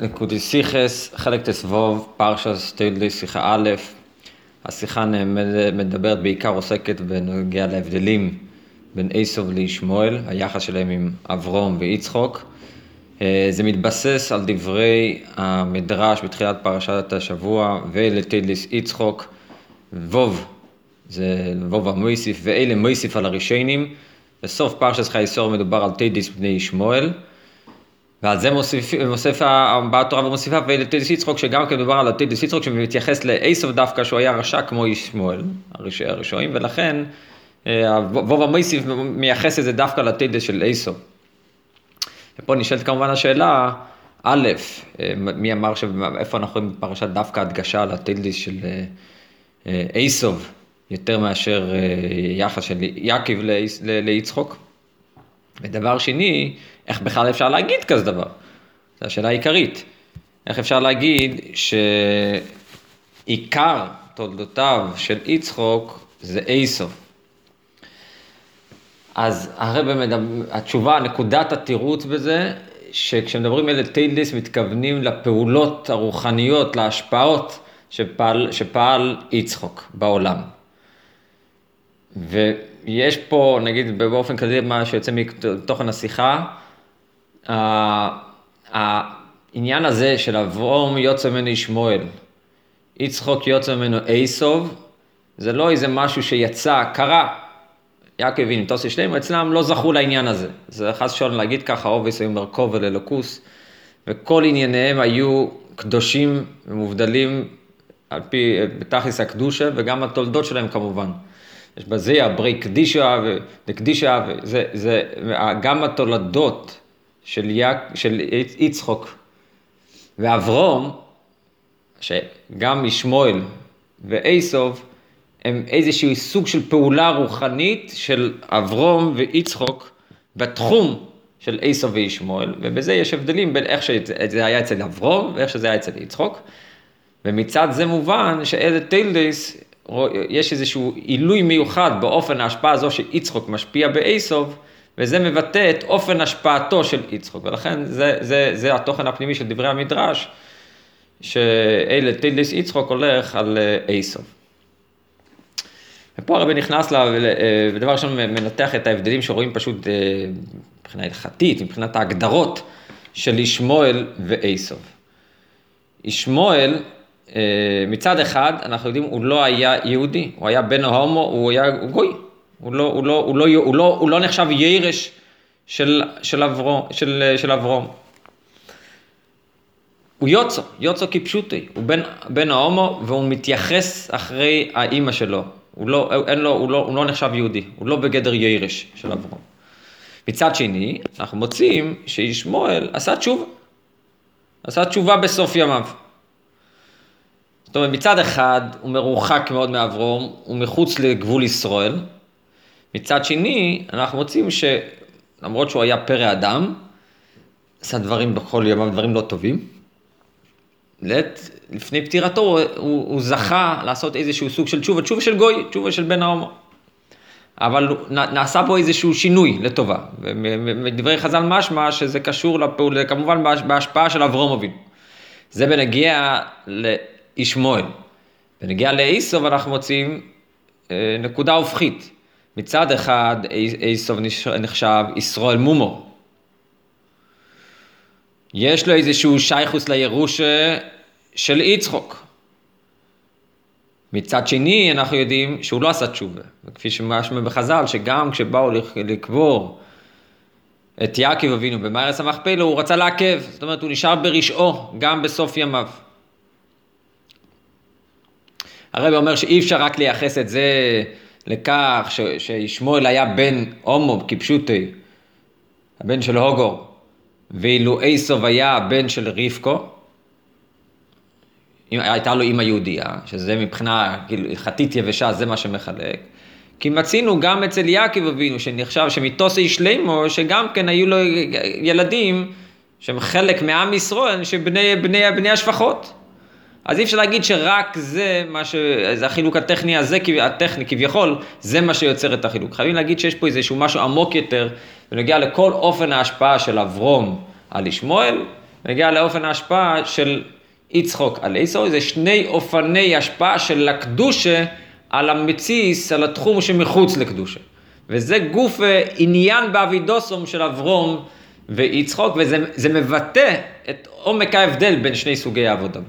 נקודיסיכס, חלק תסבוב, פרשס תלדי, שיחה א', השיחה מדברת בעיקר עוסקת בנוגע להבדלים בין עשוב לישמואל, היחס שלהם עם אברום ויצחוק. אה, זה מתבסס על דברי המדרש בתחילת פרשת השבוע, ולתדליס יצחוק, ווב, זה ווב המויסיף, ואלה מויסיף על הרישיינים. בסוף פרשת חייסור מדובר על תדליס בני ישמואל. ועל זה מוסיף, מוסיף הבעת תורה ומוסיפה ולטידיס יצחוק, שגם כן מדובר על הטידיס יצחוק, שמתייחס לאייסוף דווקא, שהוא היה רשע כמו ישמואל, הראשונים, ולכן אה, ווב המויסיף מייחס את זה דווקא לטידיס של אייסוף. ופה נשאלת כמובן השאלה, א', אה, מי אמר שאיפה אנחנו רואים בפרשת דווקא הדגשה על הטידיס של אייסוף, אה, יותר מאשר יחס של יעקב ליצחוק? ודבר שני, איך בכלל אפשר להגיד כזה דבר? זו השאלה העיקרית. איך אפשר להגיד שעיקר תולדותיו של יצחוק זה איסוף. אז הרב מדבר, התשובה, נקודת התירוץ בזה, שכשמדברים על טיילדיס מתכוונים לפעולות הרוחניות, להשפעות שפעל, שפעל יצחוק בעולם. ו... יש פה, נגיד באופן כללי, מה שיוצא מתוכן השיחה, העניין הזה של אברום יוצא ממנו ישמואל, יצחוק יוצא ממנו אייסוב, זה לא איזה משהו שיצא, קרה. יעקב הבין, תוסי שלמה, אצלם לא זכו לעניין הזה. זה חס ושלום להגיד ככה, אובייס היו מרכוב וללוקוס, וכל ענייניהם היו קדושים ומובדלים על פי, בתכלס הקדושה, וגם התולדות שלהם כמובן. יש בזה הברי קדישה וקדישה, וזה, זה, גם התולדות של, יק, של יצחוק ואברום, שגם משמואל ואיסוב, הם איזשהו סוג של פעולה רוחנית של אברום ויצחוק בתחום של איסוב וישמואל, ובזה יש הבדלים בין איך שזה היה אצל אברום ואיך שזה היה אצל יצחוק, ומצד זה מובן שאלה טיילדייס יש איזשהו עילוי מיוחד באופן ההשפעה הזו שיצחוק משפיע באייסוב, וזה מבטא את אופן השפעתו של יצחוק, ולכן זה, זה, זה התוכן הפנימי של דברי המדרש, שאלה תילדיס יצחוק הולך על אייסוב. ופה הרבי נכנס, לה, ודבר ראשון מנתח את ההבדלים שרואים פשוט אה, מבחינה הלכתית, מבחינת ההגדרות של ישמואל ואייסוב. ישמואל אה, מצד אחד, אנחנו יודעים, הוא לא היה יהודי, הוא היה בן ההומו, הוא היה גוי. הוא לא, הוא לא, הוא לא, הוא לא, הוא לא נחשב ירש של, של, אברום, של, של אברום. הוא יוצו, יוצו כפשוטי, הוא בן, בן ההומו והוא מתייחס אחרי האימא שלו. הוא לא, אין לו, הוא, לא, הוא לא נחשב יהודי, הוא לא בגדר ירש של אברום. מצד שני, אנחנו מוצאים שישמואל עשה תשובה. עשה תשובה בסוף ימיו. זאת אומרת, מצד אחד הוא מרוחק מאוד מאברום, הוא מחוץ לגבול ישראל. מצד שני, אנחנו מוצאים שלמרות שהוא היה פרא אדם, עשה דברים בכל ימיו, דברים לא טובים. לעת, לפני פטירתו הוא, הוא, זכה לעשות איזשהו סוג של תשובה, תשובה של גוי, תשובה של בן ההומו. אבל נעשה בו איזשהו שינוי לטובה. ומדברי חז"ל משמע שזה קשור לפעול, כמובן בהשפעה של אברום אבינו. זה בנגיע ישמואל. בנגיע לאיסוב אנחנו מוצאים אה, נקודה הופכית. מצד אחד איסוב נחשב ישראל מומו. יש לו איזשהו שייכוס לירושה של יצחוק. מצד שני, אנחנו יודעים שהוא לא עשה תשובה. וכפי שמשמע בחז"ל, שגם כשבאו לקבור את יעקב אבינו במארץ המכפלה, הוא רצה לעכב. זאת אומרת, הוא נשאר ברשעו, גם בסוף ימיו. הרב אומר שאי אפשר רק לייחס את זה לכך ש, שישמואל היה בן הומו כפשוטי, הבן של הוגו, ואילו איסוב היה בן של רבקו, הייתה לו אימא יהודייה, שזה מבחינה כאילו, הלכתית יבשה, זה מה שמחלק. כי מצינו גם אצל יעקב אבינו, שנחשב שמתוסי שלימו, שגם כן היו לו ילדים שהם חלק מעם ישראל, שבני בני, בני השפחות. אז אי אפשר להגיד שרק זה מה ש... זה החילוק הטכני הזה, הטכני כביכול, זה מה שיוצר את החילוק. חייבים להגיד שיש פה איזשהו משהו עמוק יותר, בנוגע לכל אופן ההשפעה של אברום על ישמואל, ונגיע לאופן ההשפעה של יצחוק על איסור, זה שני אופני השפעה של הקדושה על המציס, על התחום שמחוץ לקדושה. וזה גוף אה, עניין באבידוסום של אברום ויצחוק, וזה מבטא את עומק ההבדל בין שני סוגי העבודה.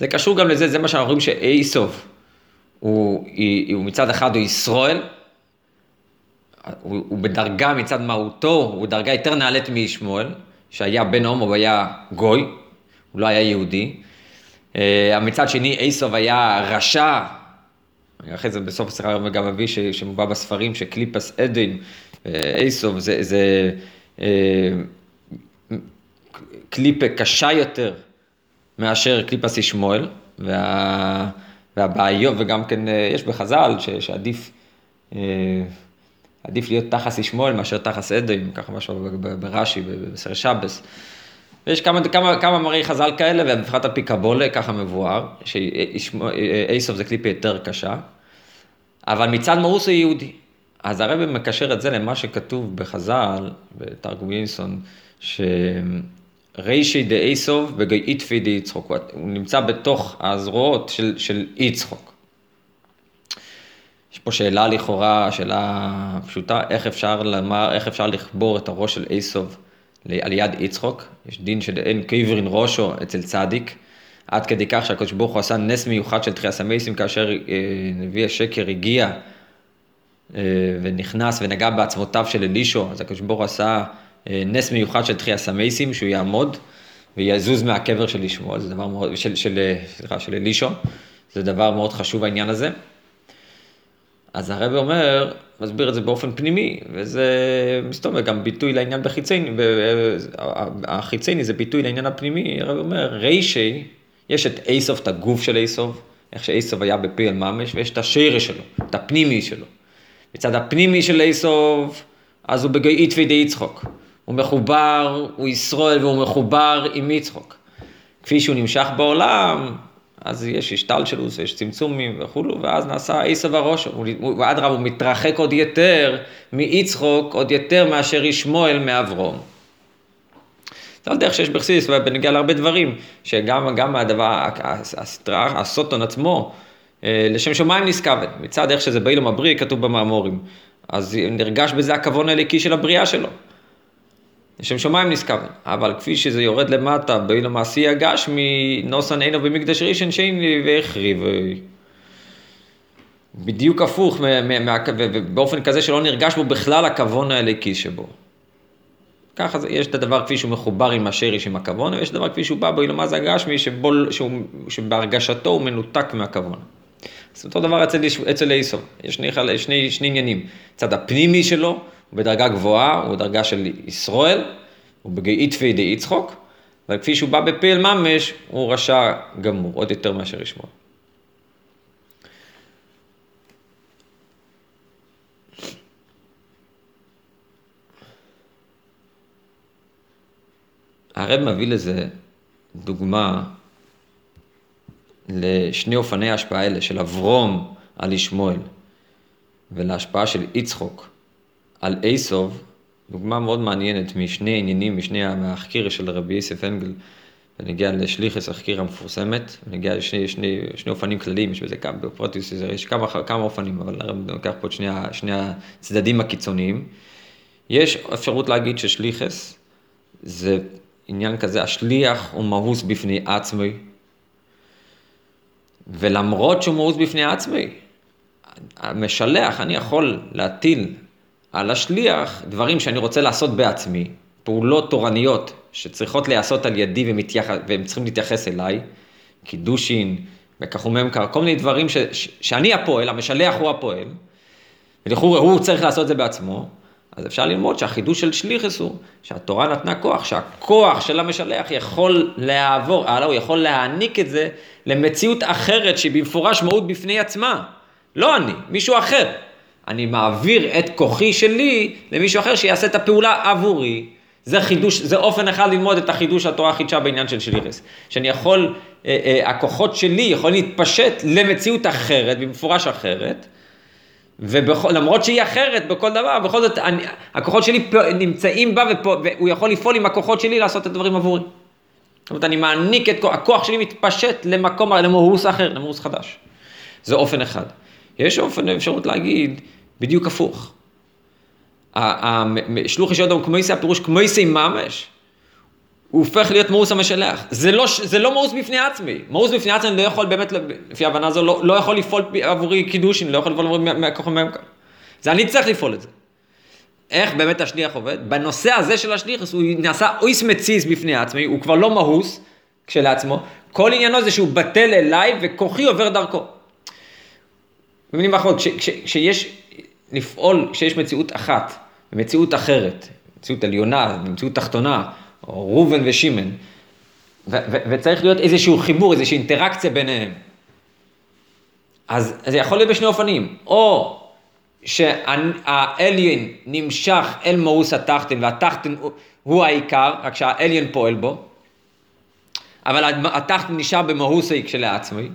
זה קשור גם לזה, זה מה שאנחנו רואים שאיסוף הוא, הוא מצד אחד הוא ישראל, הוא, הוא בדרגה מצד מהותו, הוא דרגה יותר נעלית מישמעאל, שהיה בן הומו והיה גוי, הוא לא היה יהודי. Uh, מצד שני, איסוף היה רשע, אחרי זה בסוף השיחה גם אבי שמובא בספרים שקליפס עדן, איסוף זה, זה uh, קליפה קשה יותר מאשר קליפס ישמעאל, וה, והבעיות, וגם כן אה, יש בחז"ל ש, שעדיף אה, עדיף להיות תחס ישמעאל מאשר תחס עדים, ככה משהו ברש"י, בסר שבס. ויש כמה, כמה, כמה מראי חז"ל כאלה, ובפרט על פי קבולה, ככה מבואר, שאייסוף זה קליפה יותר קשה, אבל מצד מאוס הוא יהודי. אז הרב מקשר את זה למה שכתוב בחז"ל, בתרגום ינסון, ש... רישי דה איסוב וגאיתפי דה יצחוק, הוא נמצא בתוך הזרועות של, של יצחוק. יש פה שאלה לכאורה, שאלה פשוטה, איך אפשר לומר, איך אפשר לקבור את הראש של עשיו על יד יצחק? יש דין שאין קוברין רשע אצל צדיק, עד כדי כך שהקדוש ברוך הוא עשה נס מיוחד של תחיית המתים כאשר אה, נביא השקר הגיע אה, ונכנס ונגע בעצמותיו של אלישע, אז הקדוש ברוך הוא עשה נס מיוחד של תחיית המתים, שהוא יעמוד ויזוז מהקבר של ישמעאל, זה דבר מאוד, של, של, אה, סליחה, של אלישע, זה דבר מאוד חשוב העניין הזה. אז הרב אומר, מסביר את זה באופן פנימי, וזה מסתובב גם ביטוי לעניין בחיצייני, החיצייני זה ביטוי לעניין הפנימי, הרב אומר, רישי, יש את אייסוף, את הגוף של אייסוף, איך שאייסוף היה בפי אל ממש, ויש את השירה שלו, את הפנימי שלו. מצד הפנימי של אייסוף, אז הוא בגאית וידי יצחוק. הוא מחובר, הוא ישראל והוא מחובר עם יצחוק. כפי שהוא נמשך בעולם, אז יש השתלשלוס, יש צמצומים וכולו, ואז נעשה עשב הראש, ואדרבה הוא מתרחק עוד יותר מיצחוק, עוד יותר מאשר ישמואל מאברום. זה על דרך שיש בחסיס, ובנגיע להרבה דברים, שגם גם הדבר, הסטרה, הסוטון עצמו, אה, לשם שמיים נשכבת, מצד איך שזה באילו מבריא, כתוב במאמורים. אז נרגש בזה הכוון הליקי של הבריאה שלו. לשם שמיים נשכב, אבל כפי שזה יורד למטה, באילו מעשי הגשמי, נוסן אינו במקדש ראשון שני והחריב. בדיוק הפוך, באופן כזה שלא נרגש בו בכלל הכוון האליקי שבו. ככה זה, יש את הדבר כפי שהוא מחובר עם השריש עם הכוון, ויש את הדבר כפי שהוא בא באילו מה זה הגשמי, שבהרגשתו הוא מנותק מהכוון. אז אותו דבר אצל, אצל איסוב, יש שני, שני, שני עניינים, צד הפנימי שלו, הוא בדרגה גבוהה, הוא בדרגה של ישראל, הוא בגאית וידי יצחוק, אבל כפי שהוא בא בפעיל ממש, הוא רשע גמור, עוד יותר מאשר ישמעאל. הרב מביא לזה דוגמה לשני אופני ההשפעה האלה של אברום על ישמעאל ולהשפעה של יצחוק על איסוב, דוגמה מאוד מעניינת משני עניינים, משני המחקיר של רבי יוסף אנגל, ונגיע לשליחס החקיר המפורסמת, ונגיע לשני שני, שני אופנים כלליים, יש בזה כמה, בפרוטיוס יש כמה, כמה אופנים, אבל הרב לוקח פה את שני, שני הצדדים הקיצוניים. יש אפשרות להגיד ששליחס זה עניין כזה, השליח הוא מאוס בפני עצמי, ולמרות שהוא מאוס בפני עצמי, המשלח, אני יכול להטיל על השליח דברים שאני רוצה לעשות בעצמי, פעולות תורניות שצריכות להיעשות על ידי ומתייח... והם צריכים להתייחס אליי, קידושין, ממכר, כל מיני דברים ש... ש... שאני הפועל, המשלח הוא הפועל, ולכאורה הוא צריך לעשות את זה בעצמו, אז אפשר ללמוד שהחידוש של שליחס הוא שהתורה נתנה כוח, שהכוח של המשלח יכול לעבור הלאה, הוא יכול להעניק את זה למציאות אחרת שהיא במפורש מהות בפני עצמה. לא אני, מישהו אחר. אני מעביר את כוחי שלי למישהו אחר שיעשה את הפעולה עבורי. זה חידוש, זה אופן אחד ללמוד את החידוש התורה חידשה בעניין של שליחס. שאני יכול, אה, אה, הכוחות שלי יכולים להתפשט למציאות אחרת, במפורש אחרת. ולמרות שהיא אחרת בכל דבר, בכל זאת אני, הכוחות שלי נמצאים בה ופה, והוא יכול לפעול עם הכוחות שלי לעשות את הדברים עבורי. זאת אומרת, אני מעניק את הכוח שלי מתפשט למקום, למאוס אחר, למאוס חדש. זה אופן אחד. יש אופן, אפשרות להגיד, בדיוק הפוך. שלוחי של אדם כמו יסי, הפירוש כמו יסי ממש, הוא הופך להיות מאוס המשלח. זה לא, זה לא מאוס בפני עצמי. מאוס בפני עצמי לא יכול באמת, לפי ההבנה הזו, לא, לא יכול לפעול עבורי קידושין, לא יכול לפעול עבורי מהכוח הממכר. זה אני צריך לפעול את זה. איך באמת השליח עובד? בנושא הזה של השליח, הוא נעשה אויס מציז בפני עצמי, הוא כבר לא מאוס כשלעצמו, כל עניינו זה שהוא בטל אליי וכוחי עובר דרכו. במילים אחרות, כשיש לפעול, כשיש מציאות אחת ומציאות אחרת, מציאות עליונה, מציאות תחתונה, או ראובן ושמן, וצריך להיות איזשהו חיבור, איזושהי אינטראקציה ביניהם. אז זה יכול להיות בשני אופנים, או שהאליין נמשך אל מאוס התחתן והתחתן הוא העיקר, רק שהאליין פועל בו, אבל התחתן נשאר במאוסי כשלעצמי,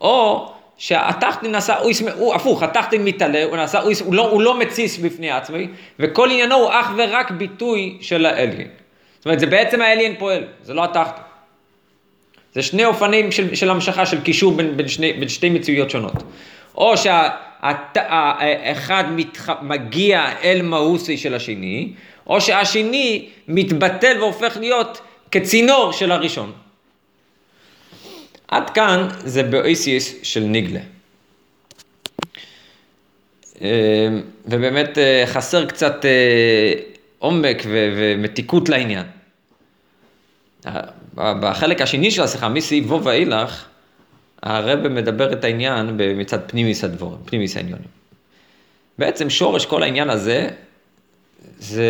או שהתחתן נעשה, הוא, הוא הפוך, התחתן מתעלה, הוא נעשה, הוא, הוא, לא, הוא לא מתסיס בפני עצמי, וכל עניינו הוא אך ורק ביטוי של האליין. זאת אומרת, זה בעצם האליין פועל, זה לא התחתן. זה שני אופנים של, של המשכה, של קישור בין, בין, שני, בין שתי מציאויות שונות. או שהאחד מתח... מגיע אל מאוסי של השני, או שהשני מתבטל והופך להיות כצינור של הראשון. עד כאן זה באויסיס של ניגלה. אה, ובאמת אה, חסר קצת אה, עומק ומתיקות לעניין. בחלק השני של השיחה, מסעיף וו ואילך, הרב מדבר את העניין מצד פנימיס הדבורים, פנימיס העניונים. בעצם שורש כל העניין הזה, זה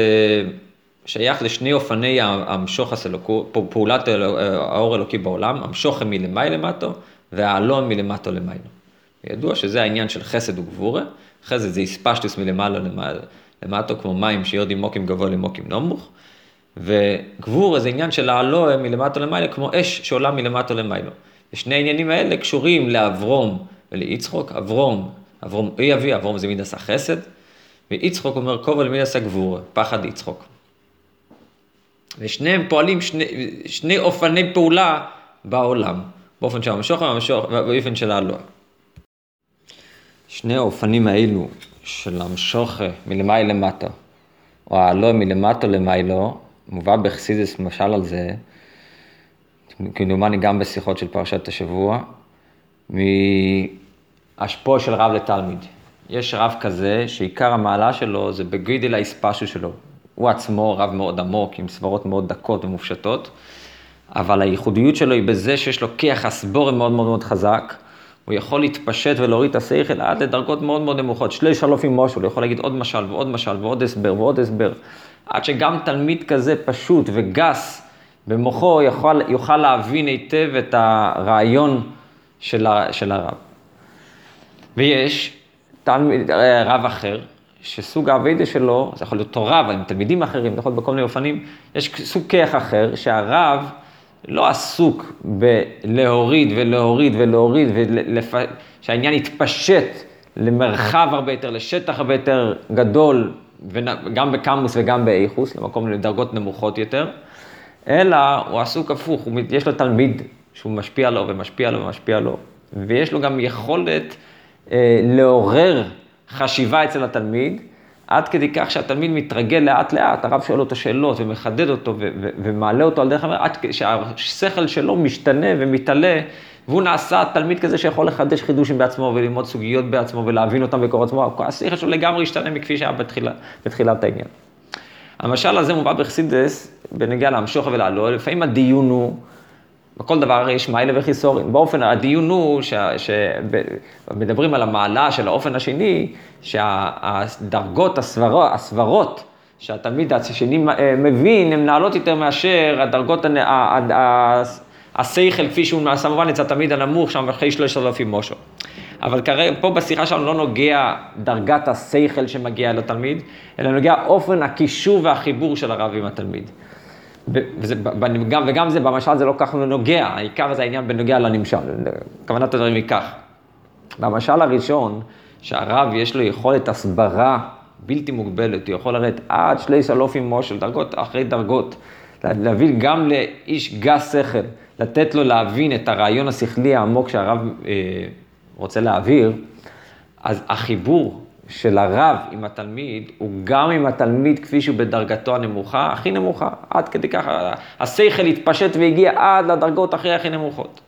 שייך לשני אופני המשוך הסלוקו, פעולת האור אלוקי בעולם, המשוך מלמעלה למטו והעלון מלמטו למיילו. ידוע שזה העניין של חסד וגבורה, חסד זה הספשטוס מלמעלה למטו, כמו מים שיורדים מוקים גבוה למוקים נמוך, וגבורה זה עניין של לעלו מלמטו למיילו, כמו אש שעולה מלמטו למיילו. ושני העניינים האלה קשורים לאברום וליצחוק, אברום, אברום אי אבי, אברום זה מידס החסד, ויצחוק אומר כובע מידס הגבורה, פחד יצחוק. ושניהם פועלים שני, שני אופני פעולה בעולם, באופן של המשוך ובאופן של העלוה. שני האופנים האלו של המשוך מלמעלה למטה, או העלוה מלמטה למיילו, מובא בחסידס משל על זה, כמדומני גם בשיחות של פרשת השבוע, מהשפוע של רב לתלמיד. יש רב כזה שעיקר המעלה שלו זה בגידל האספשו שלו, הוא עצמו רב מאוד עמוק, עם סברות מאוד דקות ומופשטות, אבל הייחודיות שלו היא בזה שיש לו כיח הסבורם מאוד מאוד מאוד חזק, הוא יכול להתפשט ולהוריד את השכל עד לדרגות מאוד מאוד נמוכות. שלי עם מושל, הוא יכול להגיד עוד משל ועוד משל ועוד הסבר ועוד הסבר, עד שגם תלמיד כזה פשוט וגס במוחו יוכל, יוכל להבין היטב את הרעיון של, של הרב. ויש תלמיד, רב אחר, שסוג האביידה שלו, זה יכול להיות תורה, אבל עם תלמידים אחרים, זה יכול להיות בכל מיני אופנים, יש סוג כיח אחר, שהרב לא עסוק בלהוריד ולהוריד ולהוריד, ולפ... שהעניין יתפשט למרחב הרבה יותר, לשטח הרבה יותר גדול, גם בקמוס וגם באיכוס, למקום לדרגות נמוכות יותר, אלא הוא עסוק הפוך, הוא, יש לו תלמיד שהוא משפיע לו ומשפיע לו ומשפיע לו, ויש לו גם יכולת אה, לעורר חשיבה אצל התלמיד, עד כדי כך שהתלמיד מתרגל לאט לאט, הרב שואל אותו שאלות ומחדד אותו ומעלה אותו על דרך המר, עד שהשכל שלו משתנה ומתעלה, והוא נעשה תלמיד כזה שיכול לחדש חידושים בעצמו וללמוד סוגיות בעצמו ולהבין אותם בקור עצמו, השכל שלו לגמרי השתנה מכפי שהיה בתחילה, בתחילת העניין. המשל הזה מובא בחסידס בנגיע להמשוך ולעלול, לפעמים הדיון הוא בכל דבר יש מיילה וחיסורים. באופן, הדיון הוא שמדברים על המעלה של האופן השני, שהדרגות, הסברות, הסברות שהתלמיד השני מבין, הן נעלות יותר מאשר הדרגות, השכל כפי שהוא נעשה מובן אצל התלמיד הנמוך שם אחרי שלושת אלפים מושו. אבל כרגע, פה בשיחה שלנו לא נוגע דרגת השכל שמגיע לתלמיד, אלא נוגע אופן הקישור והחיבור של הרב עם התלמיד. וזה, וגם, וגם זה, במשל זה לא כך נוגע, העיקר זה העניין בנוגע לנמשל, כוונת הדברים היא כך. במשל הראשון, שהרב יש לו יכולת הסברה בלתי מוגבלת, הוא יכול לרדת עד שלי שלופים מושל, דרגות אחרי דרגות, להביא גם לאיש גס שכל, לתת לו להבין את הרעיון השכלי העמוק שהרב אה, רוצה להעביר, אז החיבור של הרב עם התלמיד הוא גם עם התלמיד כפי שהוא בדרגתו הנמוכה, הכי נמוכה, עד כדי ככה, השכל התפשט והגיע עד לדרגות הכי הכי נמוכות.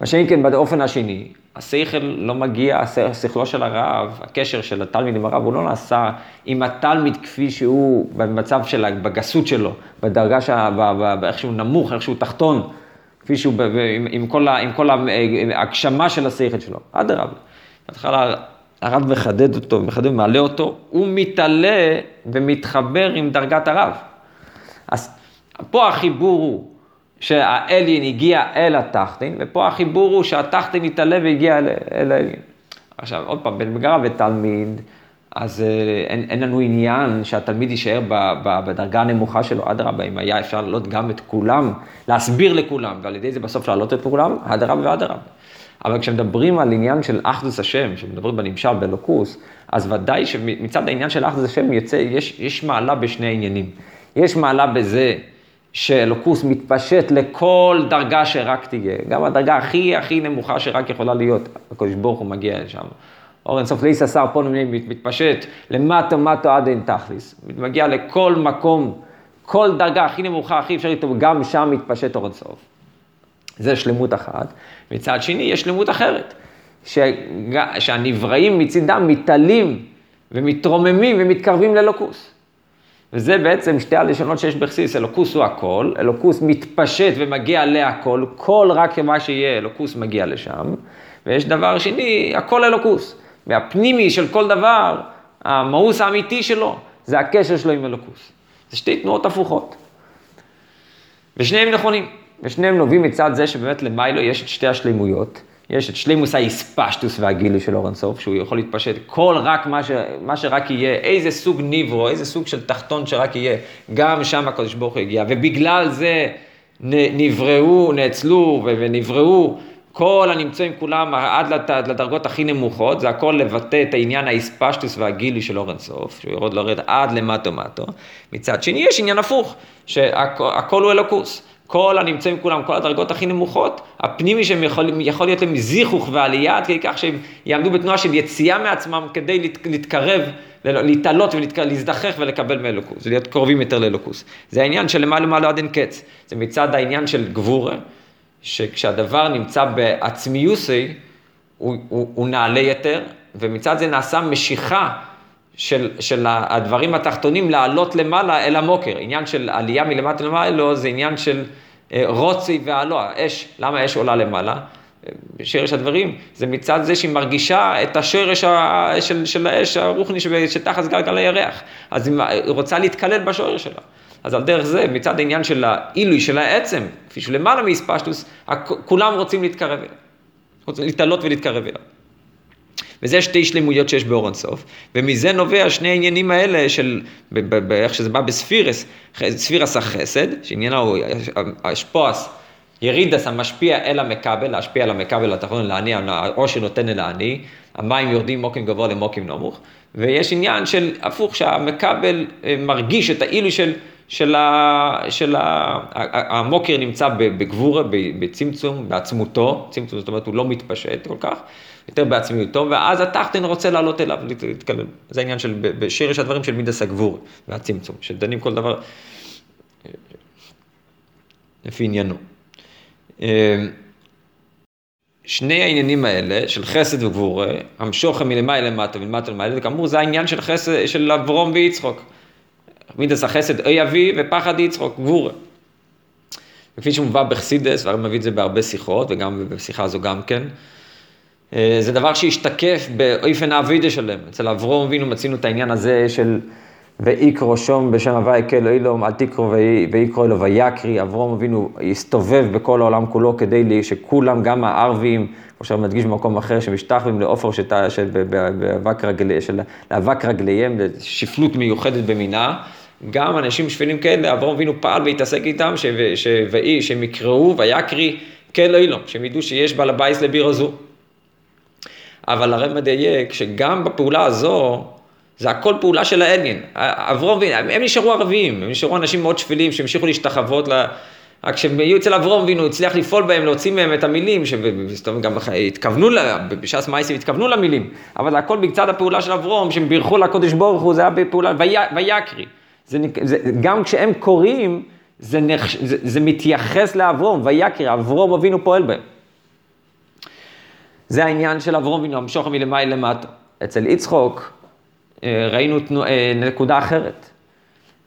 מה שאם כן, באופן השני, השכל לא מגיע, השכלו של הרב, הקשר של התלמיד עם הרב, הוא לא נעשה עם התלמיד כפי שהוא במצב של, בגסות שלו, בדרגה, שה, באיך שהוא נמוך, איך שהוא תחתון, כפי שהוא, עם, עם כל, עם כל ההגשמה של השכל שלו. אדרבה. בהתחלה הרב מחדד אותו, מחדד ומעלה אותו, הוא מתעלה ומתחבר עם דרגת הרב. אז פה החיבור הוא שהאליין הגיע אל התחתין, ופה החיבור הוא שהתחתין התעלה והגיע אל, אל האליין. עכשיו, עוד פעם, בין מגרע ותלמיד, אז אה, אין, אין לנו עניין שהתלמיד יישאר ב, ב, בדרגה הנמוכה שלו, אדרבה, אם היה אפשר להעלות גם את כולם, להסביר לכולם, ועל ידי זה בסוף להעלות את כולם, אדרבה ואדרבה. אבל כשמדברים על עניין של אחדוס השם, כשמדברים בנמשל באלוקוס, אז ודאי שמצד העניין של אחדוס השם יוצא, יש, יש מעלה בשני העניינים. יש מעלה בזה שאלוקוס מתפשט לכל דרגה שרק תהיה, גם הדרגה הכי הכי נמוכה שרק יכולה להיות, הקדוש ברוך הוא מגיע לשם. אורן סוף ליס עשר פה מתפשט למטו מטו עד אין תכליס, מגיע לכל מקום, כל דרגה הכי נמוכה, הכי אפשרית, גם שם מתפשט אורן סוף. זה שלמות אחת. מצד שני, יש שלמות אחרת, ש... שהנבראים מצידם מתעלים ומתרוממים ומתקרבים לאלוקוס. וזה בעצם שתי הלשונות שיש בבסיס, אלוקוס הוא הכל, אלוקוס מתפשט ומגיע להכל, כל רק מה שיהיה, אלוקוס מגיע לשם, ויש דבר שני, הכל אלוקוס. והפנימי של כל דבר, המאוס האמיתי שלו, זה הקשר שלו עם אלוקוס. זה שתי תנועות הפוכות. ושניהם נכונים. ושניהם נובעים מצד זה שבאמת למיילו יש את שתי השלימויות. יש את שלימוס האיספשטוס והגילי של אורן סוף, שהוא יכול להתפשט כל רק מה, ש, מה שרק יהיה, איזה סוג ניברו, איזה סוג של תחתון שרק יהיה, גם שם הקדוש ברוך הוא הגיע, ובגלל זה נבראו, נאצלו ונבראו כל הנמצאים כולם עד לדרגות הכי נמוכות, זה הכל לבטא את העניין האיספשטוס והגילי של אורן סוף, שהוא יורד לרדת עד למטו מטו. מצד שני יש עניין הפוך, שהכל הוא אלוקוס. כל הנמצאים כולם, כל הדרגות הכי נמוכות, הפנימי שהם יכול, יכול להיות להם זיכוך ועלייה, עד כדי כך שהם יעמדו בתנועה של יציאה מעצמם כדי להת, להתקרב, להתעלות ולהזדחך ולקבל מאלוקוס, ולהיות קרובים יותר לאלוקוס. זה העניין של למעלה למעלה עד אין קץ. זה מצד העניין של גבורה, שכשהדבר נמצא בעצמיוסי, הוא, הוא, הוא נעלה יותר, ומצד זה נעשה משיכה של, של הדברים התחתונים לעלות למעלה אל המוקר. עניין של עלייה מלמטה למעלה זה עניין של אה, רוצי ועלוע. אש, למה אש עולה למעלה? שרש הדברים, זה מצד זה שהיא מרגישה את השרש של, של האש הרוחני שתחת גלגל הירח. אז היא רוצה להתקלל בשורש שלה. אז על דרך זה, מצד העניין של העילוי, של העצם, כפי שהוא למעלה מאספשטוס, כולם רוצים להתקרב אליו. רוצים להתעלות ולהתקרב אליו. וזה שתי שלמויות שיש באורן סוף, ומזה נובע שני העניינים האלה של, איך שזה בא בספירס, ספירס החסד, שעניינה הוא אשפועס, ירידס המשפיע אל המקבל, להשפיע על המקבל התחתון לעני, או שנותן אל העני, המים יורדים מוקים גבוה למוקים נמוך, ויש עניין של הפוך, שהמקבל אה, מרגיש את העילוי של, של, ה, של ה, המוקר נמצא בגבורה, בצמצום, בעצמותו, צמצום זאת אומרת הוא לא מתפשט כל כך, יותר בעצמיותו, ואז התחתן רוצה לעלות אליו, להתקלל. זה העניין של, בשיר יש הדברים של מידס הגבור והצמצום, שדנים כל דבר לפי עניינו. אמ, שני העניינים האלה, של חסד וגבורה, המשוך מלמעלה למטה ולמטה למעלה, וכאמור זה העניין של חסד, של אברום ויצחוק. מידס החסד אוי אבי ופחד יצחוק, גבורה. כפי שמובא בחסידס, והרי מביא את זה בהרבה שיחות, וגם בשיחה הזו גם כן. אה, זה דבר שהשתקף באופן האבידה שלהם. אצל אברום אבינו מצינו את העניין הזה של ויקרא שם בשם הוי' קל עולם, אל תקרי ויקרא אלא ויקריא. אברהם אבינו הסתובב בכל העולם כולו כדי שכולם, גם הערבים, כמו שאני מדגיש במקום אחר, שמשתחווים לעפר לאבק רגליהם, שפלות מיוחדת במינה. גם אנשים שפלים כאלה, אברהם אבינו פעל והתעסק איתם, שהם יקראו ויקריא קל עולם, שהם ידעו שיש בעל הבית לבירה זו. אבל הרב מדייק שגם בפעולה הזו, זה הכל פעולה של העניין. אברום, הם נשארו ערבים, הם נשארו אנשים מאוד שפלים שהמשיכו להשתחוות ל... רק כשהם היו אצל אברום אבינו, הצליח לפעול בהם, להוציא מהם את המילים, שגם התכוונו, בש"ס מייסים התכוונו למילים, אבל הכל בצד הפעולה של אברום, שהם בירכו לקודש ברוך הוא, זה היה בפעולה, ויקרי. גם כשהם קוראים, זה, נחש, זה, זה מתייחס לאברום, ויקרי, אברום אבינו פועל בהם. זה העניין של אברום אבינו, המשוך מלמעלה למטה. אצל יצחוק ראינו תנוע, אה, נקודה אחרת.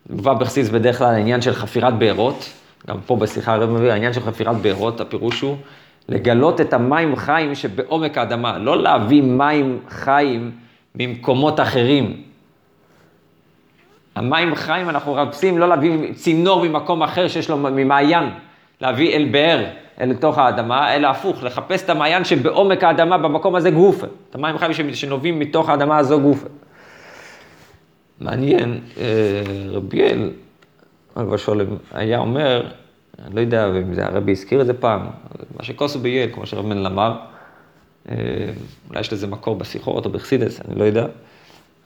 מובא בחסיס בדרך כלל העניין של חפירת בארות. גם פה בשיחה הרב מביא, העניין של חפירת בארות, הפירוש הוא לגלות את המים חיים שבעומק האדמה, לא להביא מים חיים ממקומות אחרים. המים חיים אנחנו רבסים לא להביא צינור ממקום אחר שיש לו ממעיין, להביא אל באר, אל תוך האדמה, אלא הפוך, לחפש את המעיין שבעומק האדמה, במקום הזה גופה. את המים חיים שנובעים מתוך האדמה הזו גופה. מעניין, אה, רביאל, אבל שולם היה אומר, אני לא יודע אם זה הרבי הזכיר את זה פעם, מה שכוסו בייל, כמו שרב מנל אמר, אה, אולי יש לזה מקור בשיחות או בחסידס, אני לא יודע,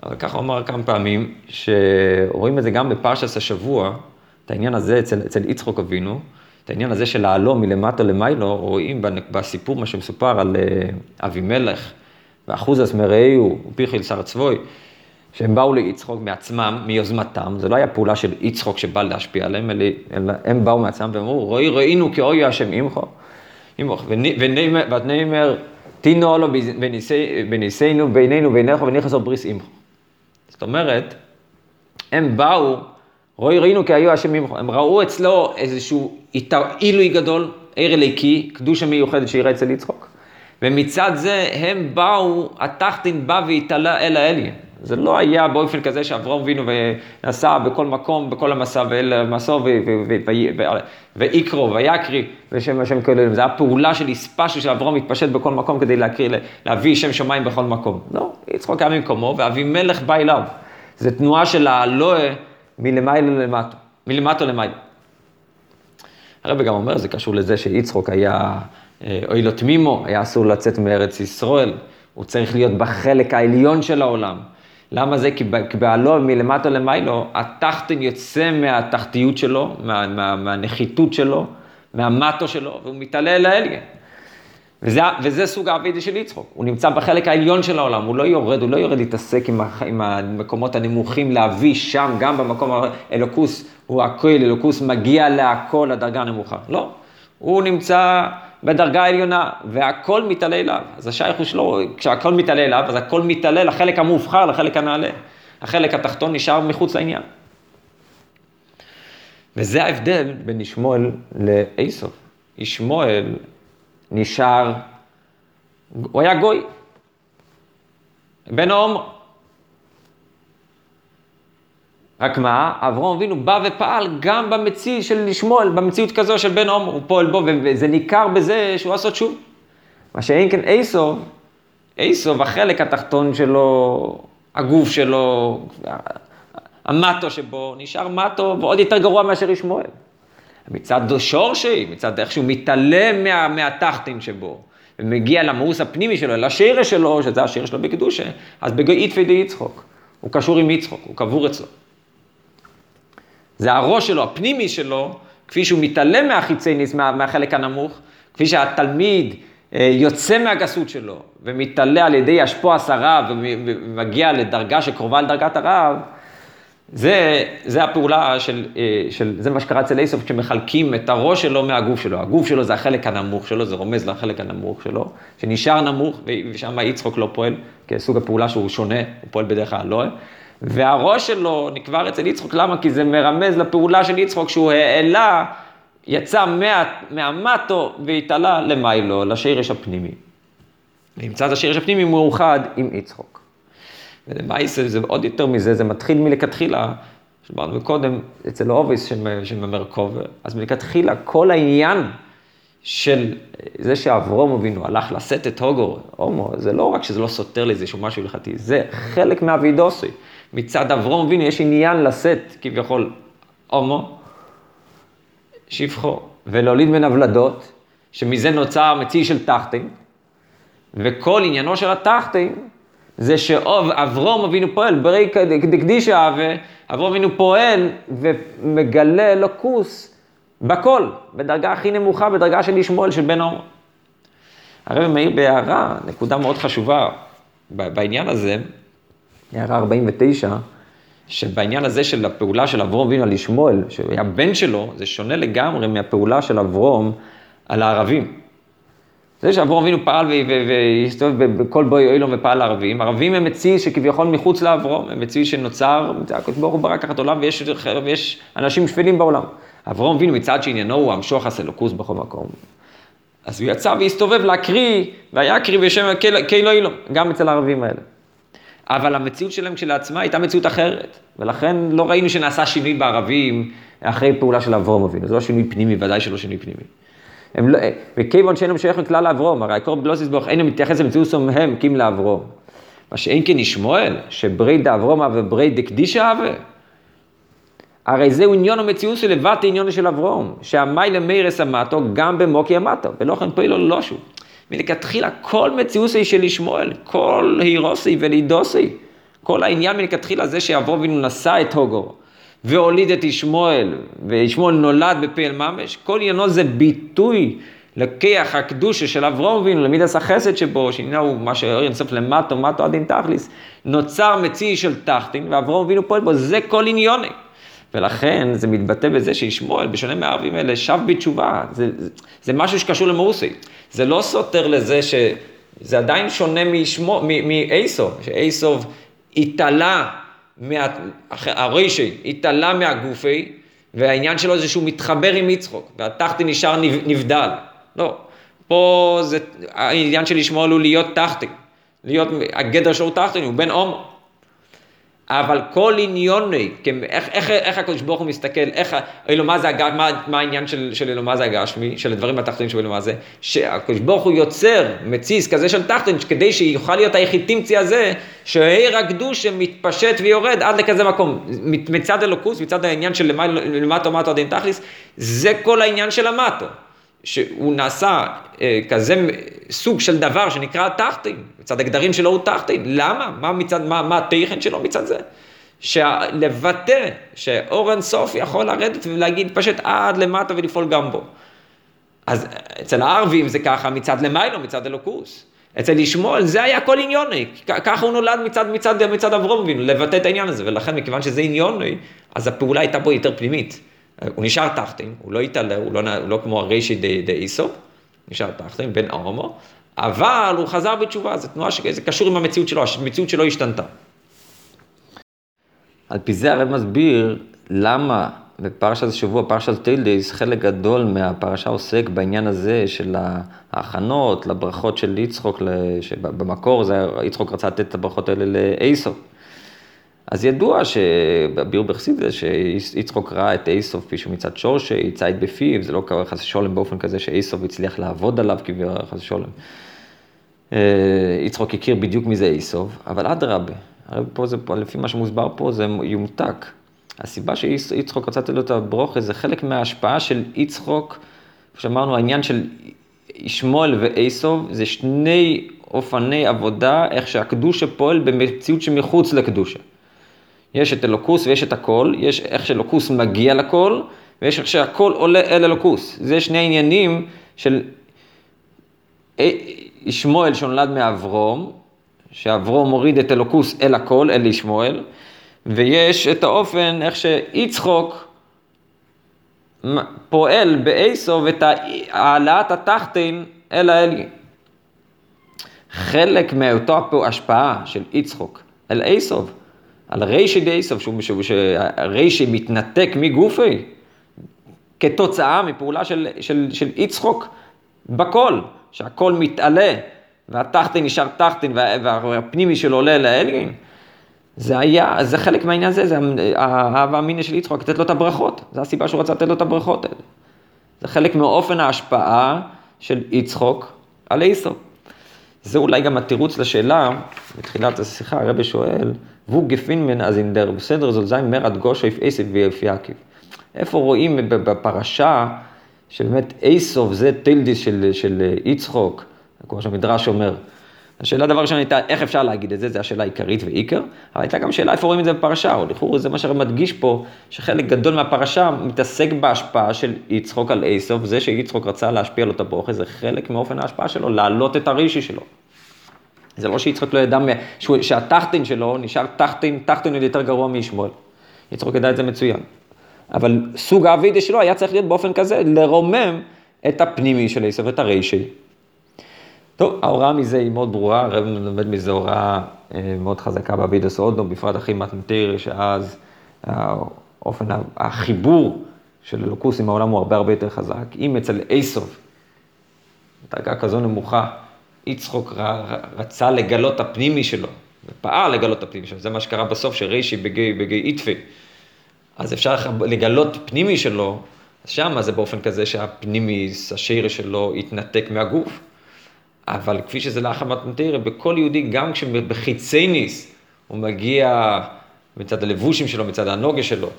אבל ככה הוא אמר כמה פעמים, שרואים את זה גם בפרשס השבוע, את העניין הזה אצל, אצל יצחוק אבינו, את העניין הזה של לעלום מלמטה למיילו, רואים בסיפור מה שמסופר על אה, אבימלך ואחוזס מרעהו ופיחיל שר צבוי, שהם באו ליצחוק מעצמם, מיוזמתם, זה לא היה פעולה של יצחוק שבא להשפיע עליהם, אלא הם באו מעצמם ואמרו, רואי ראינו כי אוי השם עמך, ונאמר, תינו לו בניסינו בינינו ובינך ונכנסו בריס עמך. זאת אומרת, הם באו, רואי ראינו כי היו השם עמך, הם ראו אצלו איזשהו עילוי גדול, עיר אליקי, קדושה מיוחדת שיראה אצל יצחוק. ומצד זה הם באו, התחתין בא והתעלה אל האליה. זה לא היה באופן כזה שאברום אבינו ונסע בכל מקום, בכל המסע, ואל המסור ויקרו ויקרי ושם השם כוללים. זה היה פעולה של הספשו של אברום מתפשט בכל מקום כדי להקריא, להביא שם שמיים בכל מקום. לא, יצחוק היה ממקומו ואבימלך בא אליו. זה תנועה של האלוה מלמעלה למטה, מלמטה למעלה. הרב גם אומר, זה קשור לזה שיצחוק היה אה, אוי לו תמימו, היה אסור לצאת מארץ ישראל, הוא צריך להיות בחלק העליון של העולם. למה זה? כי בעלו מלמטה למיילו, התחתן יוצא מהתחתיות שלו, מה, מה, מהנחיתות שלו, מהמטו שלו, והוא מתעלה אל האליה. וזה, וזה סוג האבידה של יצחוק, הוא נמצא בחלק העליון של העולם, הוא לא יורד, הוא לא יורד להתעסק עם, עם המקומות הנמוכים, להביא שם, גם במקום האלוקוס, הוא הכל, אלוקוס מגיע להכל, לדרגה הנמוכה. לא, הוא נמצא בדרגה העליונה, והכל מתעלה אליו. אז השייכות שלו, כשהכל מתעלה אליו, אז הכל מתעלה לחלק המובחר, לחלק הנעלה. החלק התחתון נשאר מחוץ לעניין. וזה ההבדל בין ישמואל לאיסוף. ישמואל נשאר, הוא היה גוי. בן העומר. רק מה, אברהם אבינו בא ופעל גם במציאות של שמואל, במציאות כזו של בן עומר, הוא פועל בו, וזה ניכר בזה שהוא עשות שוב. מה שאין כן איסוב, איסוב, החלק התחתון שלו, הגוף שלו, המטו שבו, נשאר מטו ועוד יותר גרוע מאשר ישמואל. מצד שורשי, מצד איך שהוא מתעלם מה, מהתחתין שבו, ומגיע למאוס הפנימי שלו, לשיר שלו, שזה השיר שלו בקדושה, אז בגאית די יצחוק. הוא קשור עם יצחוק, הוא קבור אצלו. זה הראש שלו, הפנימי שלו, כפי שהוא מתעלם מהחיצייניס, מה, מהחלק הנמוך, כפי שהתלמיד אה, יוצא מהגסות שלו ומתעלה על ידי השפוע הרב ומגיע לדרגה שקרובה לדרגת הרב, זה, זה הפעולה של, אה, של, זה מה שקרה אצל איסוף כשמחלקים את הראש שלו מהגוף שלו. הגוף שלו זה החלק הנמוך שלו, זה רומז לחלק הנמוך שלו, שנשאר נמוך, ושם יצחוק לא פועל, כסוג הפעולה שהוא שונה, הוא פועל בדרך כלל לא. והראש שלו נקבר אצל יצחוק, למה? כי זה מרמז לפעולה של יצחוק שהוא העלה, יצא מה, מהמטו והתעלה למיילו, לשירש הפנימי. נמצא את השירש הפנימי מאוחד עם יצחוק. ולמעשה זה עוד יותר מזה, זה מתחיל מלכתחילה, שאמרנו קודם, אצל אוביס שממרכוב, אז מלכתחילה כל העניין של זה שאברום אבינו הלך לשאת את הוגו, הומו, זה לא רק שזה לא סותר לאיזשהו משהו הלכתי, זה חלק מהווידוסי. מצד אברום אבינו יש עניין לשאת כביכול הומו, שפחו, ולהוליד מן הוולדות, שמזה נוצר מציא של תחתין, וכל עניינו של התחתין זה שאברום אבינו פועל, ברי דקדישה ואברום אבינו פועל ומגלה אלוקוס בכל, בדרגה הכי נמוכה, בדרגה של ישמעאל, של בן עומר. הרב מאיר בהערה, נקודה מאוד חשובה בעניין הזה, הערה 49, שבעניין הזה של הפעולה של אברום אבינו על ישמעאל, שהוא היה בן שלו, זה שונה לגמרי מהפעולה של אברום על הערבים. זה שאברום אבינו פעל והסתובב בכל בואי אילום ופעל לערבים, ערבים הם מציא שכביכול מחוץ לאברום, הם מציא שנוצר, הקדוש ברוך הוא ברא ככה את העולם ויש, ויש אנשים שפלים בעולם. אברום אבינו מצד שעניינו הוא המשוח הסלוקוס בכל מקום. אז הוא יצא והסתובב להקריא, והיה קריא בשם קהילו אילום, גם אצל הערבים האלה. אבל המציאות שלהם כשלעצמה הייתה מציאות אחרת, ולכן לא ראינו שנעשה שינוי בערבים אחרי פעולה של אברום אבינו, זה לא שינוי פנימי, ודאי שלא שינוי פנימי. לא, וכיוון שאינם שייך לכלל לאברום, הרי הקור בלוסיס ברוך אינו מתייחס למציאות הם קים לאברום. מה שאין כן ישמואל, שברי דאברומה וברי דקדישה אבה. הרי זהו עניון המציאות של לבט עניון של אברום, שהמי למירס אמתו גם במוקי אמתו, ולא כן פועלו לא שוב. מלכתחילה כל מציאוסי של ישמואל, כל הירוסי ולידוסי, כל העניין מלכתחילה זה שאברום אבינו נשא את הוגו. והוליד את ישמואל, וישמואל נולד בפעל ממש, כל עניינו זה ביטוי לכיח הקדושה של אברום אבינו, למידס החסד שבו, שעניינו מה שאור אינסוף למטו, מטו עד אין תכליס, נוצר מציא של תחתין, ואברום אבינו פועל בו, זה כל עניוני. ולכן זה מתבטא בזה שישמואל, בשונה מהערבים האלה, שב בתשובה. זה, זה, זה משהו שקשור למורסי. זה לא סותר לזה ש... זה עדיין שונה מאייסוב, שאייסוב התעלה מה... הרישי התעלה מהגופי, והעניין שלו זה שהוא מתחבר עם יצחוק, והתחתי נשאר נבדל. לא, פה זה, העניין של לשמוע הוא להיות תחתי, להיות, הגדר שלו תחתי, הוא בן הומו. אבל כל עניוני, איך, איך, איך הקדוש ברוך הוא מסתכל, איך, אלומה זה הגשמי, מה, מה העניין של, של אלומה זה הגשמי, של הדברים התחתונים של אלומה זה, שהקדוש ברוך הוא יוצר מציס כזה של תחתון, כדי שיוכל להיות היחיטימצי הזה, שהעיר הקדוש מתפשט ויורד עד לכזה מקום. מצד אלוקוס, מצד העניין של למטו מטו עד אין תכליס, זה כל העניין של המטו. שהוא נעשה אה, כזה סוג של דבר שנקרא תחתין, מצד הגדרים שלו הוא תחתין, למה? מה מצד, מה, מה התכן שלו מצד זה? לבטא שאור אינסוף יכול לרדת ולהגיד פשוט עד למטה ולפעול גם בו. אז אצל הערבים זה ככה מצד למיילו, מצד אלוקוס. אצל ישמעאל זה היה כל עניוני, ככה הוא נולד מצד, מצד, מצד אברום אבינו, לבטא את העניין הזה, ולכן מכיוון שזה עניוני, אז הפעולה הייתה בו יותר פנימית. הוא נשאר תחתין, הוא לא התעלה, הוא לא, הוא לא כמו הרישי דה איסו, נשאר תחתין, בן ארמו, אבל הוא חזר בתשובה, זו תנועה שזה קשור עם המציאות שלו, המציאות שלו השתנתה. על פי זה הרב מסביר למה בפרשת השבוע, פרשת טילדיס, חלק גדול מהפרשה עוסק בעניין הזה של ההכנות לברכות של יצחוק, שבמקור זה, יצחוק רצה לתת את הברכות האלה לאיסו. אז ידוע שבביאור בחסיד זה שיצחוק ראה את אייסוף כפי שהוא מצד שורשי, ציד בפיו, זה לא קרה חס ושולם באופן כזה שאייסוף הצליח לעבוד עליו כביכול חס ושולם. אה, יצחוק הכיר בדיוק מי זה אייסוף, אבל אדרבה, פה זה, לפי מה שמוסבר פה זה יומתק. הסיבה שיצחוק רצה לתת לו את הברוכה זה חלק מההשפעה של יצחוק, כמו שאמרנו, העניין של ישמעאל ואייסוף זה שני אופני עבודה, איך שהקדושה פועל במציאות שמחוץ לקדושה. יש את אלוקוס ויש את הכל, יש איך שאלוקוס מגיע לכל, ויש איך שהכל עולה אל אלוקוס. זה שני עניינים של ישמעאל שנולד מאברום, שאברום מוריד את אלוקוס אל הכל, אל ישמעאל, ויש את האופן איך שיצחוק פועל באיסוב את העלאת התחתין אל האלי. חלק מאותו השפעה של יצחוק אל איסוב, על רישי דייסוב, שרישי מתנתק מגופי, כתוצאה מפעולה של, של, של יצחוק בכל, שהכל מתעלה, והתחתין נשאר תחתין, והפנימי שלו עולה לאלגין. זה היה, זה חלק מהעניין הזה, זה האהבה המיניה של יצחוק, לתת לו את הברכות. זו הסיבה שהוא רצה לתת לו את הברכות האלה. זה חלק מאופן ההשפעה של יצחוק על איסו. זה אולי גם התירוץ לשאלה, בתחילת השיחה הרבי שואל, והוא גפין מן אז אינדר, בסדר זאת זין מרד גושו איף אייסף ואיף יעקיב. איפה רואים בפרשה שבאמת אייסוף זה טילדיס של, של יצחוק, כמו שהמדרש אומר, השאלה דבר ראשון הייתה, איך אפשר להגיד את זה, זו השאלה העיקרית ועיקר, אבל הייתה גם שאלה איפה רואים את זה בפרשה, או לכאורה זה מה שמדגיש פה, שחלק גדול מהפרשה מתעסק בהשפעה של יצחוק על עשב, זה שיצחוק רצה להשפיע על אותה ברוכס, זה חלק מאופן ההשפעה שלו, להעלות את הרישי שלו. זה לא שיצחוק לא ידע, שהתחתין שלו נשאר תחתין, תחתין יותר גרוע מישמעאל. יצחוק ידע את זה מצוין. אבל סוג האבידה שלו היה צריך להיות באופן כזה, לרומם את הפנימי של עשב, את הרישי. טוב, ההוראה מזה היא מאוד ברורה, הרב מלמד מזה הוראה אה, מאוד חזקה באבידוס אודו, בפרט הכי מתנתיר, שאז אופן החיבור של אלוקוס עם העולם הוא הרבה הרבה יותר חזק. אם אצל איסוב, דרגה כזו נמוכה, יצחוק רצה לגלות הפנימי שלו, ופעל לגלות הפנימי שלו, זה מה שקרה בסוף, שרישי בגי, בגי איתפה. אז אפשר לגלות פנימי שלו, אז שמה זה באופן כזה שהפנימי, השיר שלו, יתנתק מהגוף. אבל כפי שזה לאחר מתנתרא, בכל יהודי, גם כשבחיצי ניס הוא מגיע מצד הלבושים שלו, מצד הנוגה שלו,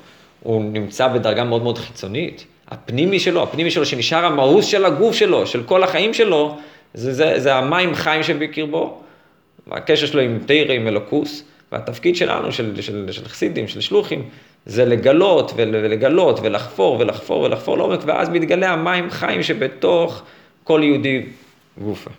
הוא נמצא בדרגה מאוד מאוד חיצונית. הפנימי שלו, הפנימי שלו שנשאר המאוס של הגוף שלו, של כל החיים שלו, זה, זה, זה המים חיים שבקרבו. הקשר שלו עם תרא, עם אלוקוס, והתפקיד שלנו, של, של, של חסידים, של שלוחים, זה לגלות ולגלות ולחפור ולחפור ולחפור לעומק, ואז מתגלה המים חיים שבתוך כל יהודי גופה.